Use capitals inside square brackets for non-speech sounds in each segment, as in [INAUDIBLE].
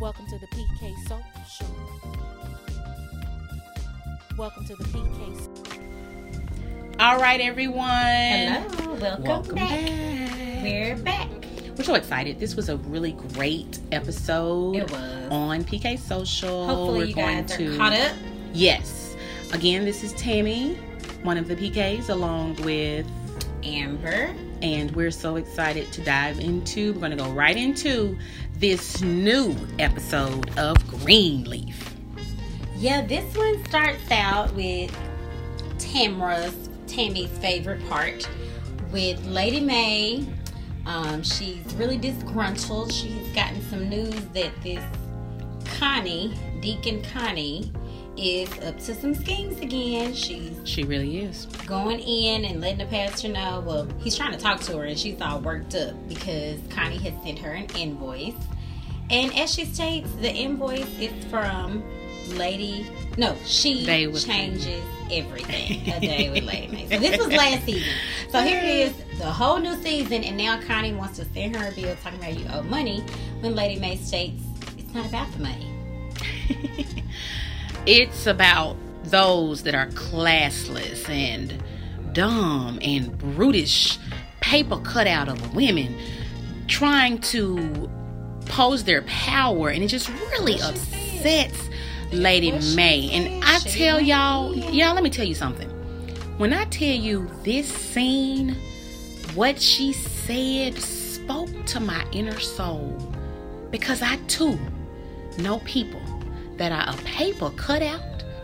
Welcome to the PK Soap Show. Welcome to the PK. Social All right, everyone. Hello, welcome, Welcome back. back. We're back. We're so excited. This was a really great episode It was. on PK Social. Hopefully, We're you going guys are to caught up. Yes. Again, this is Tammy, one of the PKs, along with, Amber. and we're so excited to dive into. We're going to go right into this new episode of Greenleaf. Yeah, this one starts out with Tamra's, Tammy's favorite part, with Lady Mae. Um, she's really disgruntled. She's gotten some news that this Connie, Deacon Connie, is up to some schemes again. She's She really is. going in and letting the pastor know. Well, he's trying to talk to her, and she's all worked up because Connie had sent her an invoice. And as she states, the invoice is from Lady. No, she changes everything. [LAUGHS] A day with Lady Mae. So this was last season. So here it is, the whole new season, and now Connie wants to send her a bill talking about you owe money. When Lady Mae states it's not about the money. It's about those that are classless and dumb and brutish paper cutout of women trying to pose their power and it just really upsets Lady Mae. And I tell y'all, y'all, let me tell you something. When I tell you this scene, what she said spoke to my inner soul because I too know people that are a paper cutout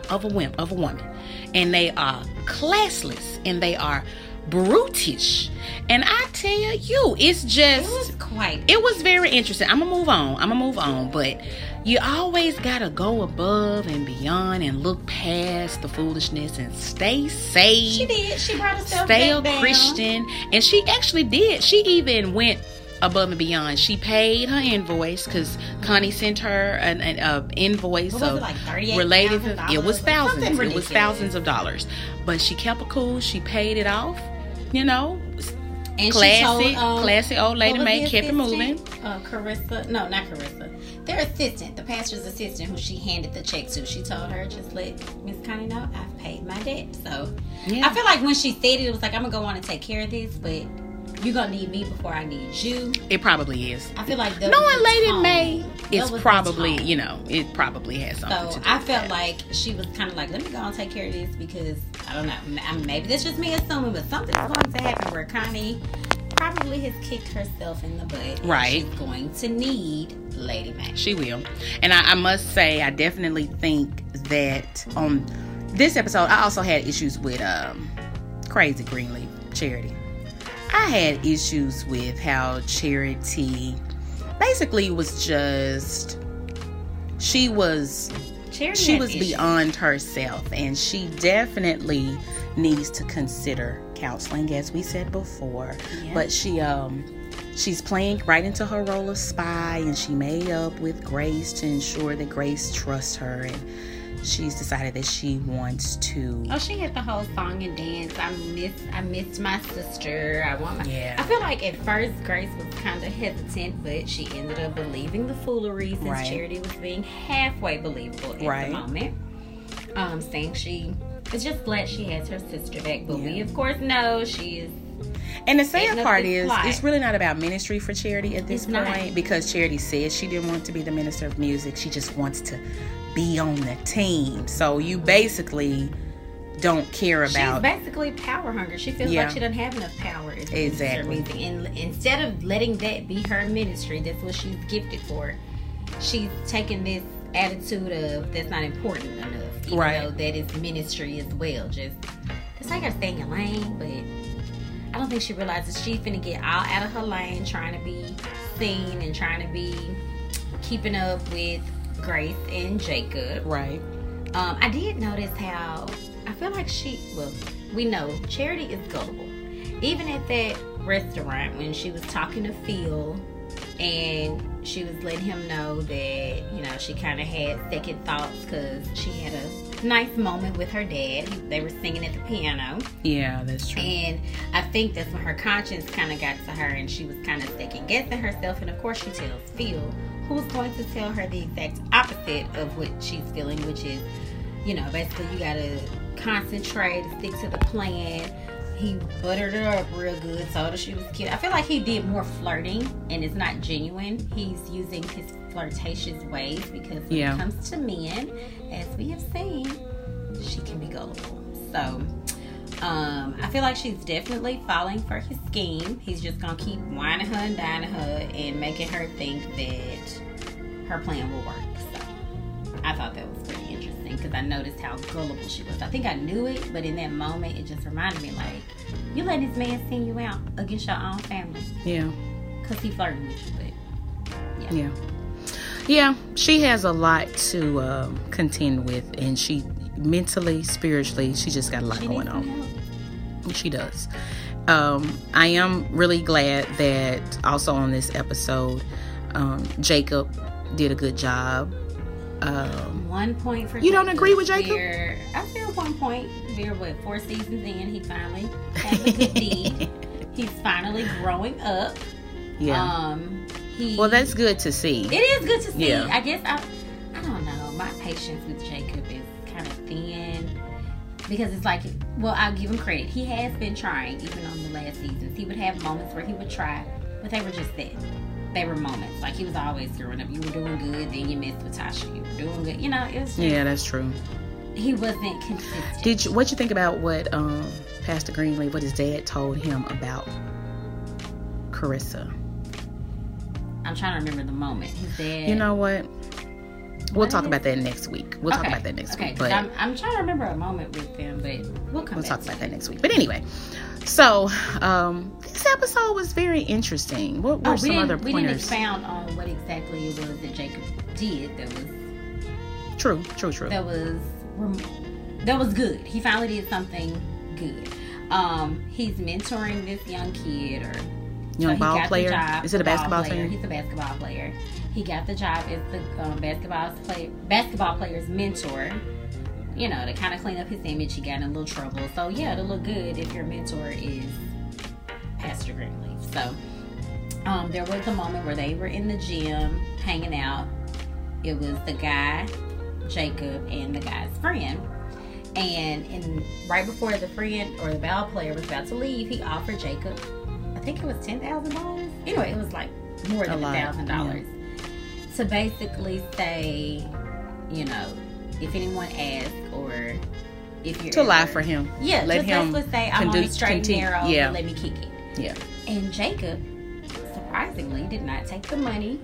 of a wimp of a woman and they are classless and they are brutish and i tell you it's It just was quite. it was very interesting i'm gonna move on i'm gonna move on but you always gotta go above and beyond and look past the foolishness and stay safe she did. She brought herself stay a down. Christian. And she actually did. She even went above and beyond. She paid her invoice because Connie sent her an, an uh, invoice What of like related. To, it was thousands. It was thousands of dollars. But she kept it cool. She paid it off. You know, And classy, she told, um, classy old lady what was May the kept it moving. Uh, Kerissa, no, not Kerissa. Their assistant, the pastor's assistant, who she handed the check to. She told her, just let Miss Connie know I've paid my debt. So Yeah. I feel like when she said it, it was like I'm gonna go on and take care of this, but you're gonna need me before I need you. It probably is. I feel like Knowing Lady tone. May That is was the probably, you know, it probably has something to So do I felt that. like she was kind of like, let me go and take care of this because I don't know. I- Maybe that's just me assuming, but something's going to happen where Connie probably has kicked herself in the butt. Right. She's going to need Lady Mae. She will. And I, I must say, I definitely think that on this episode, I also had issues with um, Crazy Greenleaf Charity. I had issues with how Charity basically was just, she was Charity she was issues. beyond herself and she definitely needs to consider counseling as we said before Yeah. but she um she's playing right into her role of spy and she made up with grace to ensure that grace trusts her and she's decided that she wants to Oh, she had the whole song and dance. I miss, I missed my sister. I want my. Yeah. I feel like at first Grace was kind of hesitant, but she ended up believing the foolery since Right. Charity was being halfway believable at Right. the moment. Um, saying she is just glad she has her sister back, but we of course know she is. And the sad part is, plot. it's really not about ministry for Charity at this It's not. point because Charity said she didn't want to be the minister of music. She just wants to be on the team. So you basically don't care about. She's basically power hungry. She feels Yeah. like she doesn't have enough power. as the minister of Exactly. And instead of letting that be her ministry, that's what she's gifted for. She's taking this attitude of that's not important enough, even Right. though that is ministry as well. Just it's like her your lane, but I don't think she realizes she's gonna get all out of her lane, trying to be seen and trying to be keeping up with Grace and Jacob. right. Um, I did notice how I feel like she, well, we know Charity is gullible. Even at that restaurant when she was talking to Phil and she was letting him know that, you know, she kind of had second thoughts because she had a nice moment with her dad. They were singing at the piano. Yeah, that's true. And I think that's when her conscience kind of got to her and she was kind of second guessing herself. And of course, she tells Phil, who's going to tell her the exact opposite of what she's feeling, which is, you know, basically you gotta concentrate, stick to the plan. He buttered her up real good, told her she was cute. I feel like he did more flirting and it's not genuine. He's using his flirtatious ways because when Yeah. it comes to men, as we have seen, she can be gullible. So um, I feel like she's definitely falling for his scheme. He's just gonna keep whining her and dining her and making her think that her plan will work. So I thought that was because I noticed how gullible she was. I think I knew it, but in that moment, it just reminded me like, you let this man send you out against your own family Yeah. because he flirted with you. But Yeah. Yeah, she has a lot to um, contend with, and she mentally, spiritually, she just got a lot she going on. help. She does. Um, I am really glad that also on this episode, um, Jacob did a good job. Um, One point for You don't agree with Jacob? I feel one point. We're what four seasons in. He finally has a good [LAUGHS] deed. He's finally growing up. yeah. Um, he. well, that's good to see. It is good to see. Yeah. I guess I. I don't know. My patience with Jacob is kind of thin because it's like, well, I'll give him credit. He has been trying, even on the last seasons. He would have moments where he would try, but they were just that. They were moments. Like he was always growing up. You were doing good, then you missed with Tasha. You were doing good. You know, it was just, Yeah, that's true. he wasn't consistent. Did you, what you think about what um, Pastor Greenlee, what his dad told him about Kerissa? I'm trying to remember the moment. His dad. You know what? We'll What talk about that next week. We'll talk about that next okay, week. But I'm, I'm trying to remember a moment with them, but we'll come we'll talk about that next week. But anyway, so um, this episode was very interesting. What were Oh, we some other we didn't pointers? expound on what exactly it was that Jacob did that was True, true, true. that was that was good. He finally did something good. Um, he's mentoring this young kid or Young so ball player. job, Is it a basketball player. team? He's a basketball player. He got the job as the um, basketball play basketball player's mentor. You know, to kind of clean up his image. He got in a little trouble. So yeah, to look good if your mentor is Pastor Greenleaf. So um, there was a moment where they were in the gym hanging out. It was the guy, Jacob, and the guy's friend. And in right before the friend or the ball player was about to leave, he offered Jacob, I think it was ten thousand dollars. Anyway, it was like more than a thousand dollars to basically say, you know, if anyone asks or if you're to lie for him. yeah, Let just him basically say I'm on the straight continue- narrow. yeah. Let me kick it. Yeah. And Jacob, surprisingly, did not take the money.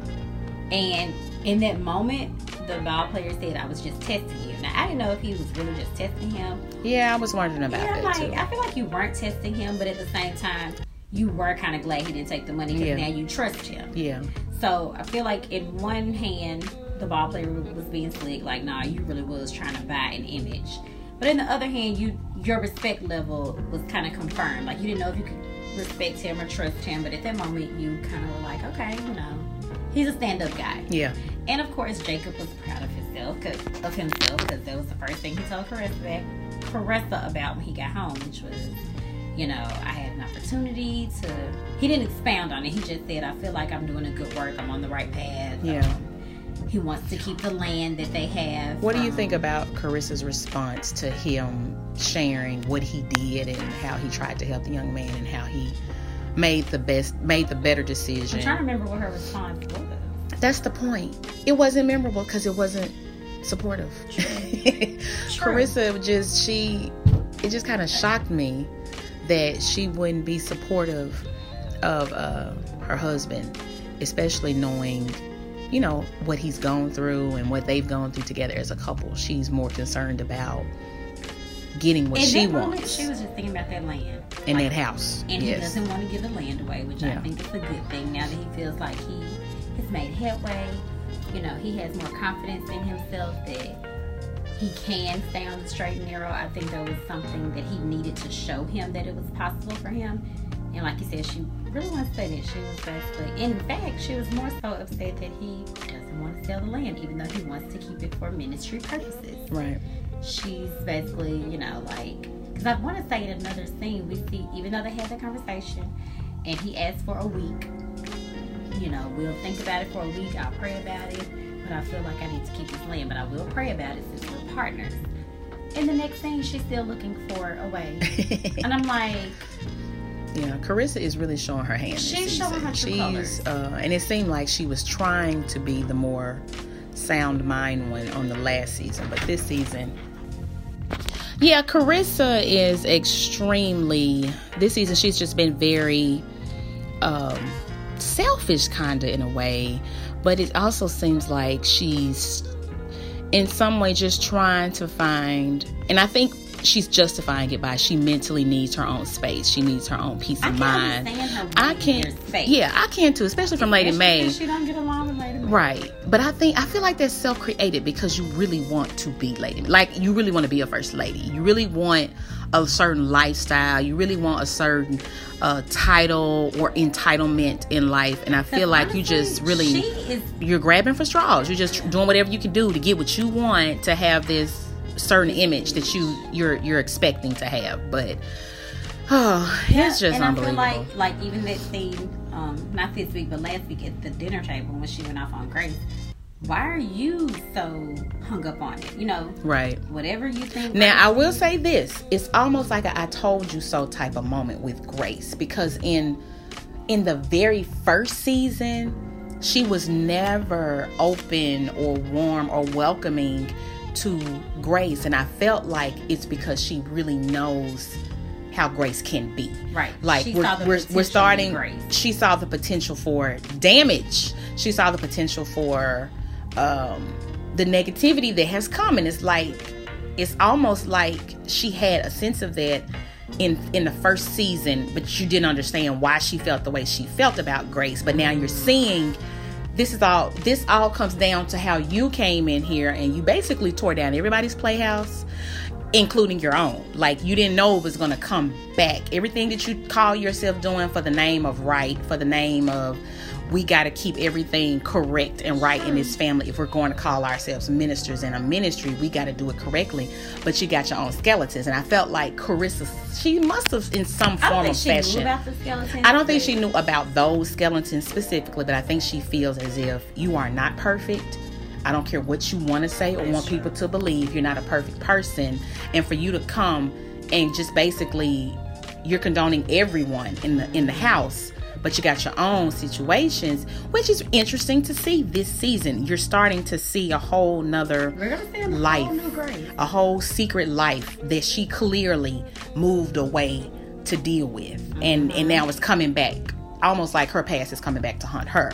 And in that moment, the ball player said, "I was just testing you." Now I didn't know if he was really just testing him. Yeah, I was wondering about I'm that like, too. I feel like you weren't testing him, but at the same time, you were kind of glad he didn't take the money because Yeah. now you trust him. Yeah. So I feel like in one hand, the ball player was being slick, like, nah, you really was trying to buy an image. But in the other hand, you your respect level was kind of confirmed. Like you didn't know if you could respect him or trust him, but at that moment, you kind of were like, okay, you know, he's a stand-up guy. Yeah. And of course, Jacob was proud of himself, cause, of himself, because that was the first thing he told Kerissa, Kerissa about when he got home, which was, you know, I had an opportunity to. He didn't expound on it. He just said, I feel like I'm doing a good work. I'm on the right path. Yeah. Um, he wants to keep the land that they have. What do you um, think about Kerissa's response to him sharing what he did and how he tried to help the young man and how he made the best, made the better decision? I'm trying to remember what her response was. That's the point. It wasn't memorable because it wasn't supportive. [LAUGHS] Carissa just she it just kind of shocked me that she wouldn't be supportive of uh, her husband, especially knowing you know what he's gone through and what they've gone through together as a couple. She's more concerned about getting what In she wants she was just thinking about that land. in Like, that house. And he doesn't want to give the land away, which I think is a good thing now that he feels like he has made headway. You know, he has more confidence in himself that he can stay on the straight and narrow. I think that was something that he needed to show him that it was possible for him. And like you said, she really wants to say that she was basically, in fact, she was more so upset that he doesn't want to sell the land, even though he wants to keep it for ministry purposes Right. she's basically, you know, like, because I want to say in another scene, we see, even though they had that conversation and he asked for a week, you know, we'll think about it for a week. I'll pray about it, but I feel like I need to keep this land. But I will pray about it since we're partners. And the next thing, she's still looking for a way, [LAUGHS] and I'm like, Yeah, Kerissa is really showing her hand. She's showing her true She's, colors. uh, and it seemed like she was trying to be the more sound mind one on the last season, but this season, yeah, Kerissa is extremely. This season, she's just been very um, selfish, kind of in a way, but it also seems like she's in some way just trying to find, and I think she's justifying it by she mentally needs her own space. She needs her own peace of mind. I can't. Yeah, I can too, especially from Lady Mae. She don't get along with Lady Mae. Right. But I think I feel like that's self-created because you really want to be lady. Like you really want to be a first lady. You really want a certain lifestyle. You really want a certain uh, title or entitlement in life. And I feel like you just really is you're grabbing for straws. You're just doing whatever you can do to get what you want to have this certain image that you you're you're expecting to have. But oh, [SIGHS] it's just and unbelievable. I feel like, like even that scene, um, not this week, but last week at the dinner table when she went off on Grace. Why are you so hung up on it? You know, right. whatever you think. Now I will say this: it's almost like a "I told you so" type of moment with Grace because in in the very first season, she was never open or warm or welcoming to Grace, and I felt like it's because she really knows how Grace can be. Right. Like She we're we're, we're starting. Grace. She saw the potential for damage. She saw the potential for um, the negativity that has come, and it's like it's almost like she had a sense of that in in the first season, but you didn't understand why she felt the way she felt about Grace. But now you're seeing this is all this all comes down to how you came in here and you basically tore down everybody's playhouse including your own. Like you didn't know it was going to come back. Everything that you call yourself doing for the name of right for the name of we got to keep everything correct and right in this family. If we're going to call ourselves ministers in a ministry we got to do it correctly. But you got your own skeletons. And i felt like kerissa she must have in some form of she fashion. knew about the skeleton. I don't think she knew about those skeletons specifically, but I think she feels as if you are not perfect. I don't care what you want to say or want people to believe, you're not a perfect person. And for you to come and just basically you're condoning everyone in the in the house, but you got your own situations, which is interesting to see this season. You're starting to see a whole nother We're gonna see a life whole a whole secret life that she clearly moved away to deal with. And and now it's coming back. Almost like her past is coming back to hunt her.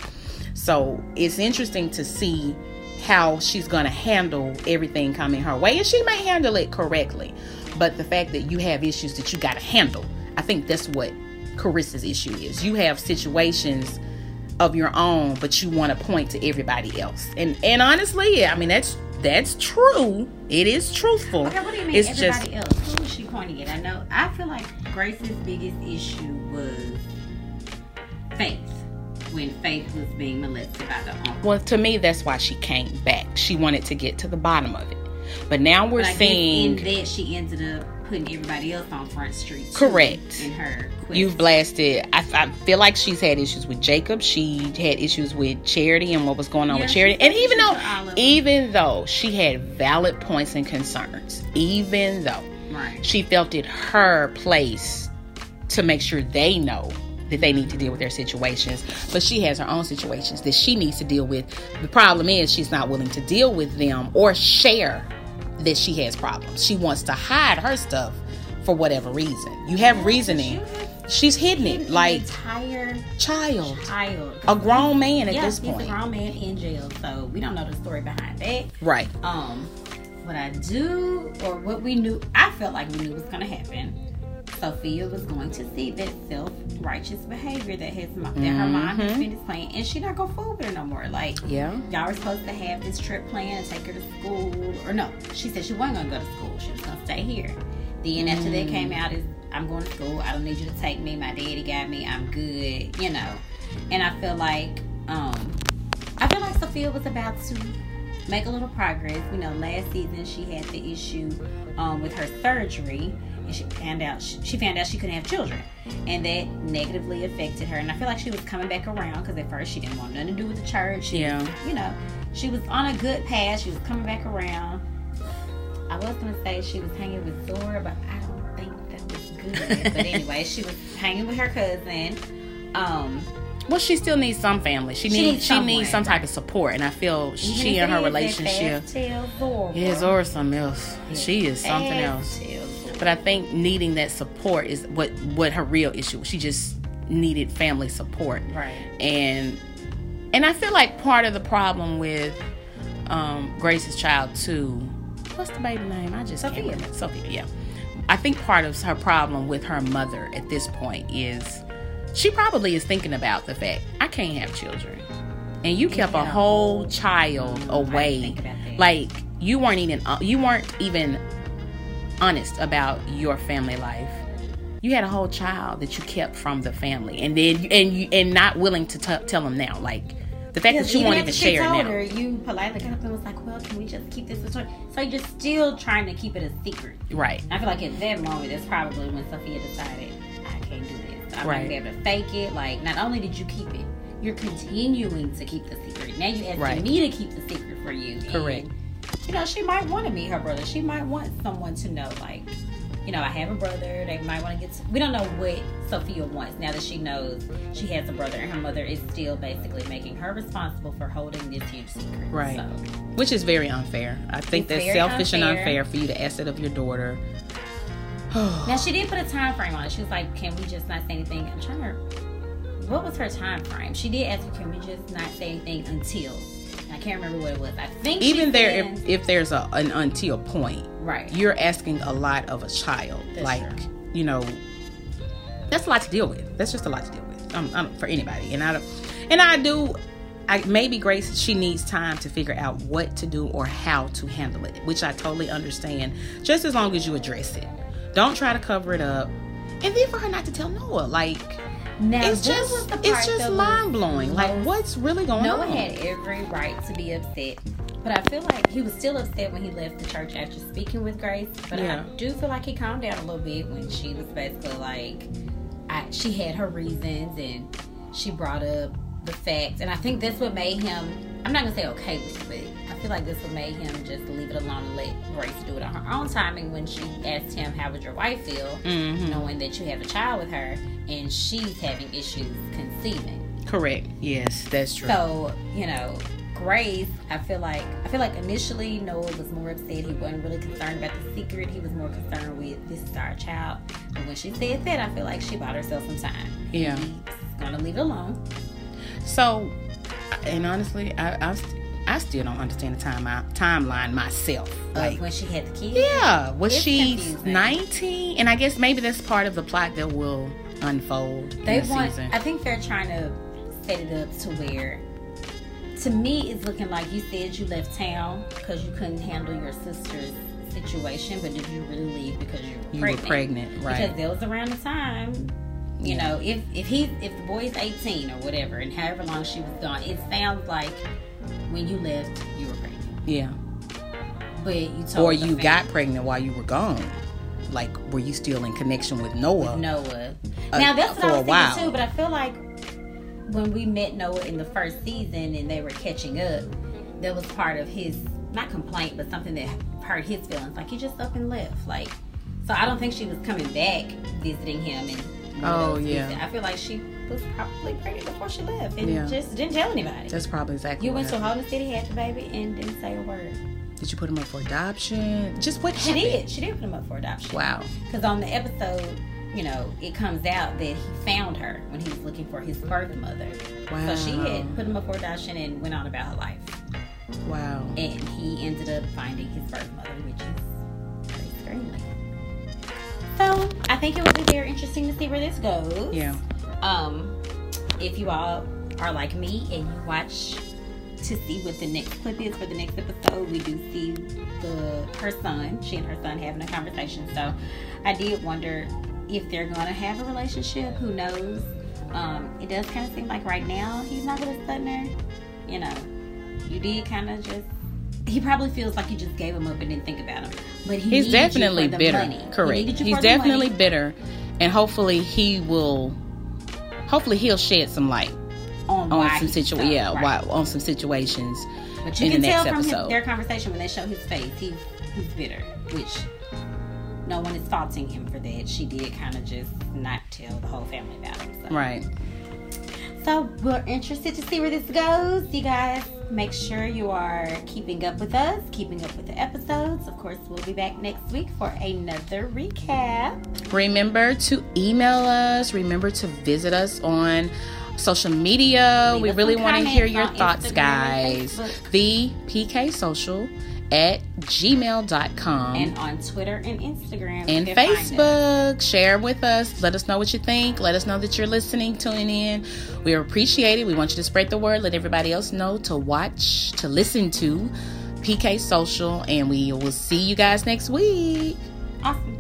So it's interesting to see how she's going to handle everything coming her way and she may handle it correctly but the fact that you have issues that you got to handle i think that's what kerissa's issue is you have situations of your own but you want to point to everybody else and and honestly i mean that's that's true it is truthful Okay, what do you mean it's everybody just else? Who is she pointing at? I know. I feel like Grace's biggest issue was when Faith was being molested by the uncle. well to me that's why she came back she wanted to get to the bottom of it but now we're But seeing in that she ended up putting everybody else on Front Street. Correct. In her quest. You've blasted. I, I feel like she's had issues with Jacob. She had issues with Charity and what was going on Yeah, with Charity. And even though, with all of them. even though she had valid points and concerns, even though right. she felt it her place to make sure they know that they need to deal with their situations. But she has her own situations that she needs to deal with. The problem is she's not willing to deal with them or share that she has problems. She wants to hide her stuff for whatever reason. You have reasoning. She's hidden it like entire child, child. a grown man at yes, this he's point. a grown man in jail, so we don't know the story behind that. Right. Um, what I do or what we knew, I felt like we knew was going to happen. Sophia was going to see that self-righteous behavior that his that her mom has Mm-hmm. been displaying, and she not gonna fool with her no more. Like Yeah. y'all were supposed to have this trip planned and take her to school, or no, she said she wasn't gonna go to school. She was gonna stay here. Then after that Mm. came out is I'm going to school. I don't need you to take me. My daddy got me. I'm good. You know, and I feel like um, I feel like Sophia was about to make a little progress. You know, last season she had the issue um, with her surgery, and she found out she found out she couldn't have children, and that negatively affected her. And I feel like she was coming back around because at first she didn't want nothing to do with the church. She Yeah. you know, she was on a good path. She was coming back around. I was gonna say she was hanging with Zora, but I don't think that was good. [LAUGHS] but anyway, she was hanging with her cousin. Um, Well, she still needs some family. She She needs needs she needs some type of support, and I feel she and her relationship. Zora. Yeah, Zora's something else. She is something else. But I think needing that support is what what her real issue. She just needed family support, Right. and and I feel like part of the problem with um, Grace's child too. What's the baby name? I just Sophia. Can't remember. Sophia. Yeah. I think part of her problem with her mother at this point is she probably is thinking about the fact I can't have children, and you kept a whole child away. think about that. Like you weren't even uh, you weren't even honest about your family life. You had a whole child that you kept from the family, and then and you and not willing to t- tell them now. Like the fact that Because you even won't even share it now. her, you politely got up and was like, "Well, can we just keep this a secret?" So you're still trying to keep it a secret. Right. I feel like at that moment, that's probably when Sophia decided, "I can't do this. I'm not Right. be able to fake it." Like, not only did you keep it, you're continuing to keep the secret. Now you asking Right. me to keep the secret for you. Correct. You know, she might want to meet her brother. She might want someone to know, like, you know, I have a brother. They might want to get. To, we don't know what Sophia wants now that she knows she has a brother, and her mother is still basically making her responsible for holding this huge secret. Right. So, Which is very unfair. I think It's that's selfish and unfair. unfair for you to ask it of your daughter. [SIGHS] now she did put a time frame on it. She was like, "Can we just not say anything?" I'm trying to. What was her time frame? She did ask, "Can we just not say anything until?" Can't remember what it was. I think Even there, if, if there's a, an until point, right. you're asking a lot of a child. That's like, true. you know, that's a lot to deal with. That's just a lot to deal with um, um, for anybody. And I, don't, and I do. I, maybe Grace, she needs time to figure out what to do or how to handle it, which I totally understand. Just as long as you address it, don't try to cover it up. And then for her not to tell Noah, like Now it's just it's just mind blowing. Like what's really going Noah on? Noah had every right to be upset, but I feel like he was still upset when he left the church after speaking with Grace. But Yeah. I do feel like he calmed down a little bit when she was basically like, I, she had her reasons and she brought up the facts, and I think that's what made him. I'm not gonna say okay with it, but I feel like this would make him just leave it alone and let Grace do it on her own timing. When she asked him, "How would your wife feel?" Mhm. knowing that you have a child with her and she's having issues conceiving. Correct. Yes, that's true. So, you know, Grace, I feel like I feel like initially Noah was more upset. He wasn't really concerned about the secret. He was more concerned with this is our child. But when she said that, I feel like she bought herself some time. Yeah. He's gonna leave it alone. So, and honestly, I I, I still don't understand the time timeline myself. Like when she had the kids. yeah, was It's she 19? And I guess maybe that's part of the plot that will unfold They the want season. I think they're trying to set it up to where to me it's looking like you said you left town because you couldn't handle your sister's situation, but did you really leave because you were you pregnant? were pregnant, right? Because that was around the time, you Yeah. know, if if he if the boy's eighteen or whatever, and however long she was gone, it sounds like when you left you were pregnant, yeah. but you told Or you fam- got pregnant while you were gone. Like, were you still in connection with Noah? Noah. uh, now that's what I was thinking too, but I feel like when we met Noah in the first season and they were catching up, that was part of his not complaint, but something that hurt his feelings. Like he just up and left. Like so I don't think she was coming back visiting him and Oh, yeah. I feel like she was probably pregnant before she left and Yeah. just didn't tell anybody. That's probably exactly you went to happened. Holden City, had the baby, and didn't say a word. Did you put him up for adoption? Just what She happened? did. She did put him up for adoption. Wow. Because on the episode, you know, it comes out that he found her when he was looking for his birth mother. Wow. So she had put him up for adoption and went on about her life. Wow. And he ended up finding his birth mother, which is very screaming. So I think it would be very interesting to see where this goes. Yeah. Um, if you all are like me and you watch to see what the next clip is for the next episode, we do see the her son, she and her son having a conversation. So I did wonder if they're gonna have a relationship. Who knows? Um, it does kind of seem like right now he's not really studying her. You know, you did kind of just he probably feels like you just gave him up and didn't think about him. But he He's definitely you for the bitter. money. Correct. you He's definitely money bitter, and hopefully he will. Hopefully he'll shed some light on, on some he's situ- so- yeah, right. why, on some situations. But you in can the tell next from his, episode. their conversation when they show his face, he's he's bitter, which no one is faulting him for that. She did kind of just not tell the whole family about him. So. Right. So we're interested to see where this goes. You guys make sure you are keeping up with us, keeping up with the episodes. Of course, we'll be back next week for another recap. Remember to email us. Remember to visit us on social media. Leave we really want to hear your thoughts, Instagram guys. The PK Social at gmail.com. And on Twitter and Instagram. and you can find us. Facebook. Share with us. Let us know what you think. Let us know that you're listening, tuning in. We appreciate it. We want you to spread the word. Let everybody else know to watch, to listen to PK Social. And we will see you guys next week. Awesome.